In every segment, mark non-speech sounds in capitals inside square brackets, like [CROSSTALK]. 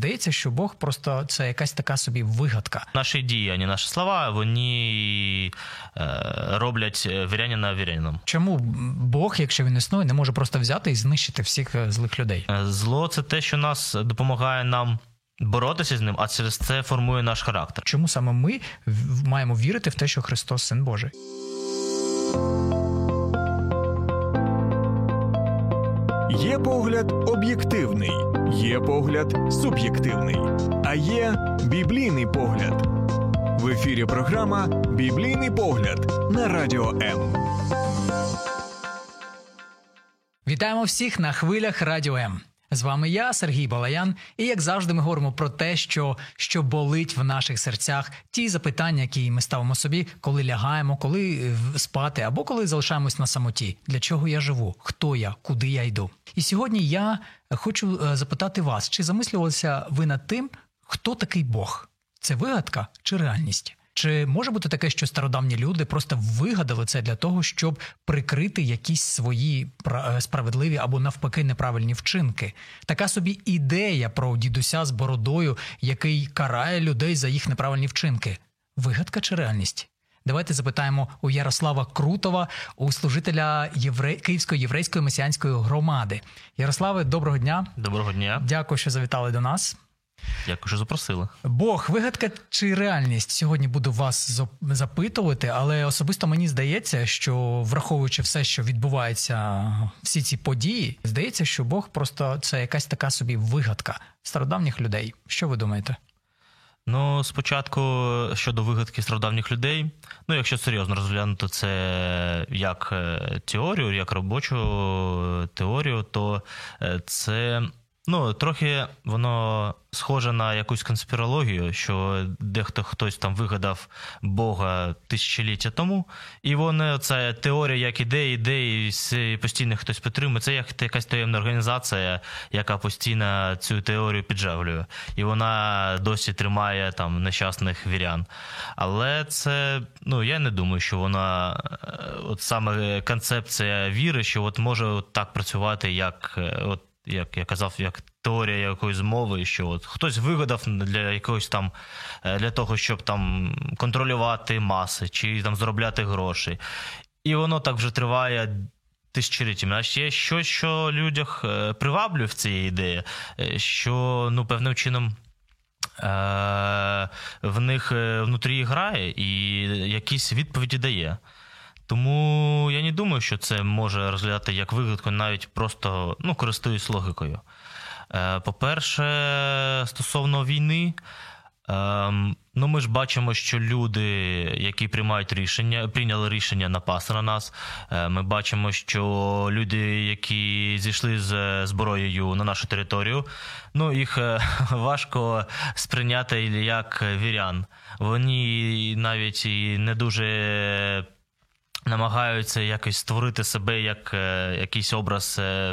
здається, що Бог просто це якась така собі вигадка. Наші діяння, наші слова, вони е, роблять вірянина вірянином. Чому Бог, якщо він існує, не може просто взяти і знищити всіх е, злих людей? Е, Зло це те, що нас допомагає нам боротися з ним, а через це формує наш характер. Чому саме ми маємо вірити в те, що Христос син Божий? Є погляд об'єктивний, є погляд суб'єктивний, а є біблійний погляд. В ефірі програма Біблійний погляд на радіо М. Вітаємо всіх на хвилях Радіо М. З вами я, Сергій Балаян, і як завжди, ми говоримо про те, що, що болить в наших серцях, ті запитання, які ми ставимо собі, коли лягаємо, коли е, спати або коли залишаємось на самоті. Для чого я живу? Хто я? Куди я йду? І сьогодні я хочу е, запитати вас, чи замислювалися ви над тим, хто такий Бог? Це вигадка чи реальність? Чи може бути таке, що стародавні люди просто вигадали це для того, щоб прикрити якісь свої е, справедливі або навпаки неправильні вчинки? Така собі ідея про дідуся з бородою, який карає людей за їх неправильні вчинки. Вигадка чи реальність? Давайте запитаємо у Ярослава Крутова, у служителя євре... Київської єврейської месіанської громади. Ярославе, доброго дня. Доброго дня, Дякую, що завітали до нас. Дякую, що запросили. Бог, вигадка чи реальність? Сьогодні буду вас запитувати, але особисто мені здається, що враховуючи все, що відбувається, всі ці події, здається, що Бог просто це якась така собі вигадка стародавніх людей. Що ви думаєте? Ну, спочатку щодо вигадки стародавніх людей. Ну, якщо серйозно розглянути це як е, теорію, як робочу е, теорію, то е, це ну, трохи воно схоже на якусь конспірологію, що дехто хтось там вигадав Бога тисячоліття тому, і вони ця теорія, як іде, іде, і постійно хтось підтримує. Це як якась таємна організація, яка постійно цю теорію піджавлює. І вона досі тримає там нещасних вірян. Але це, ну я не думаю, що вона е, от саме концепція віри, що от може от так працювати, як е, от. Як я казав, як теорія якоїсь змови, що от хтось вигадав для якогось там е, для того, щоб там контролювати маси чи там заробляти гроші. І воно так вже триває тисячоліттями. А ще щось, що людях е, приваблює в цій ідеї, е, що ну певним чином. В них внутрі грає і якісь відповіді дає. Тому я не думаю, що це може розглядати як вигадку, навіть просто ну, користуюсь логікою. Е, По-перше, стосовно війни, ем, ну ми ж бачимо, що люди, які приймають рішення, прийняли рішення напасти на нас. Е, Ми бачимо, що люди, які зійшли з зброєю на нашу територію, ну їх е, [LAUGHS] важко сприйняти як вірян. Вони навіть і не дуже намагаються якось створити себе як е, якийсь образ е,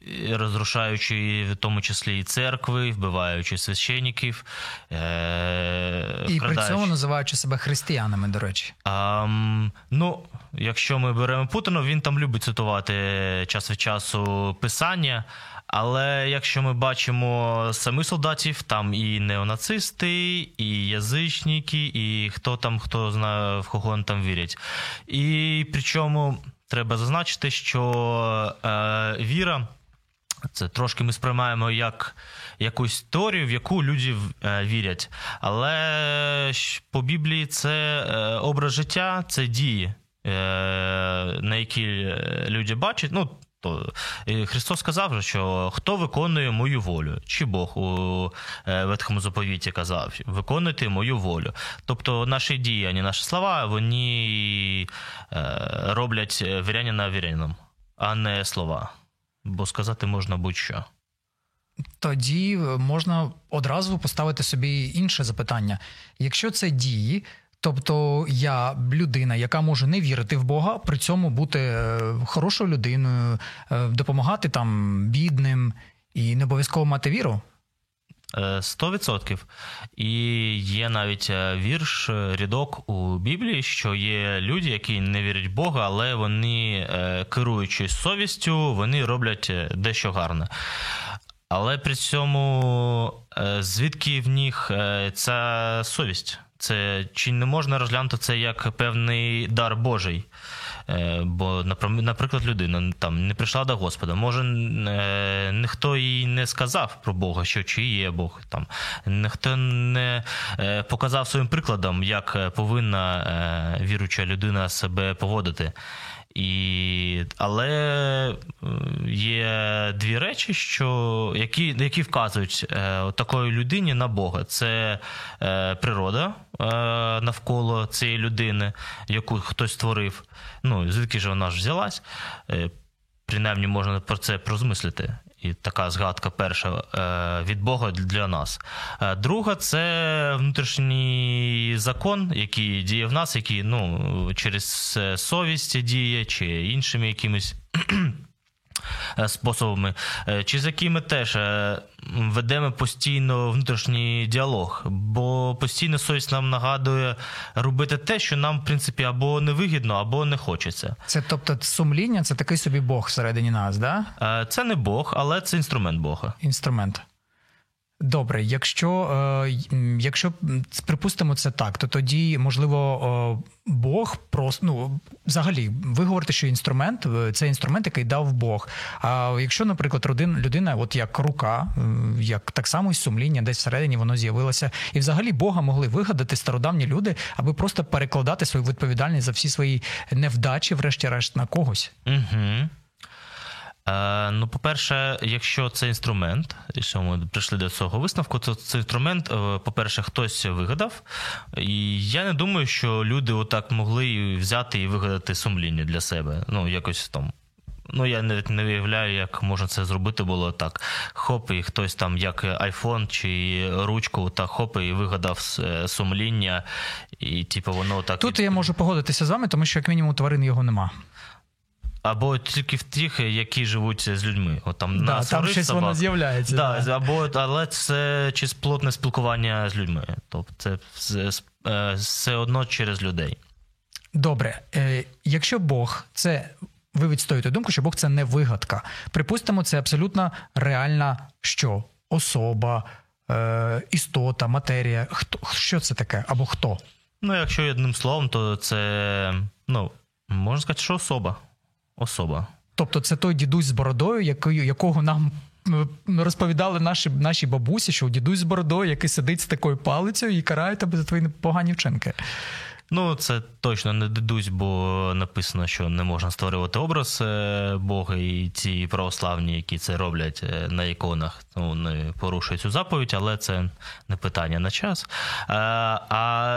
і розрушаючи в тому числі і церкви, вбиваючи священників. Е, І при цьому називаючи себе християнами, до речі. Ам, ну, якщо ми беремо Путіна, він там любить цитувати час від часу писання. Але якщо ми бачимо самих солдатів, там і неонацисти, і язичники, і хто там, хто знає, в кого вони там вірять. І причому треба зазначити, що е, віра. Це трошки ми сприймаємо як якусь теорію, в яку люди е, вірять. Але по Біблії це е, образ життя, це дії, е, на які люди бачать. Ну, то е, Христос сказав, що хто виконує мою волю, чи Бог у е, ветхому заповіті казав, виконуйте мою волю. Тобто наші діяння, наші слова, вони е, роблять вірянина вірянином, а не слова. Бо сказати можна будь-що. Тоді можна одразу поставити собі інше запитання. Якщо це дії, тобто я людина, яка може не вірити в Бога, при цьому бути е, хорошою людиною, е, допомагати там бідним і не обов'язково мати віру. Е, Сто відсотків. І є навіть вірш, рядок у Біблії, що є люди, які не вірять в Бога, але вони, керуючись совістю, вони роблять дещо гарне. Але при цьому е, звідки в них е, ця совість? Це чи не можна розглянути це як певний дар Божий? Е, Бо, наприклад, людина там не прийшла до Господа. Може, ніхто їй не сказав про Бога, що чи є Бог там. Ніхто не показав своїм прикладом, як повинна віруюча людина себе поводити. І, але е, є дві речі, що, які, які вказують е, такої людині на Бога. Це е, природа е, навколо цієї людини, яку хтось створив. Ну, звідки ж вона ж взялась? Принаймні можна про це прозмислити. І така згадка перша е, від Бога для нас. Е, Друга це внутрішній закон, який діє в нас, який ну, через е, совість діє, чи іншими якимись [CLEARS THROAT] способами, чи з якими теж ведемо постійно внутрішній діалог. Бо постійно совість нам нагадує робити те, що нам, в принципі, або невигідно, або не хочеться. Це тобто сумління, це такий собі Бог всередині нас, да? Е, Це не Бог, але це інструмент Бога. інструмент. Добре, якщо, е, якщо припустимо це так, то тоді, можливо, е, Бог просто ну, взагалі, ви говорите, що інструмент е, це інструмент, який дав Бог. А якщо, наприклад, родин, людина, от як рука, як так само і сумління, десь всередині воно з'явилося, і взагалі Бога могли вигадати стародавні люди, аби просто перекладати свою відповідальність за всі свої невдачі, врешті-решт, на когось. Угу. Е, ну, по-перше, якщо це інструмент, і що ми прийшли до цього висновку, то це інструмент, е, по-перше, хтось вигадав. І я не думаю, що люди отак могли взяти і вигадати сумління для себе. Ну, якось там. Ну, я навіть не уявляю, як можна це зробити було так. Хоп, і хтось там, як айфон чи ручку, та хоп, і вигадав е, сумління, і типу воно так. Тут я можу погодитися з вами, тому що як мінімум тварин його нема. Або тільки в тих, які живуть з людьми. От там Да, на там щось собак. воно з'являється. Да, да. Або, але це чи плотне спілкування з людьми. Тобто це все, все одно через людей. Добре, е, якщо Бог це. Ви відстоюєте думку, що Бог це не вигадка. Припустимо, це абсолютно реальна що? Особа, е, істота, матерія. Хто, що це таке? Або хто? Ну, якщо одним словом, то це, ну, можна сказати, що особа. Особа. Тобто це той дідусь з бородою, який, якого нам розповідали наші, наші бабусі, що дідусь з бородою, який сидить з такою палицею і карає тебе за твої погані вчинки. Ну, це точно не дедусь, бо написано, що не можна створювати образ е, Бога, і ці православні, які це роблять е, на іконах, ну, не порушують цю заповідь, але це не питання на час. Е, А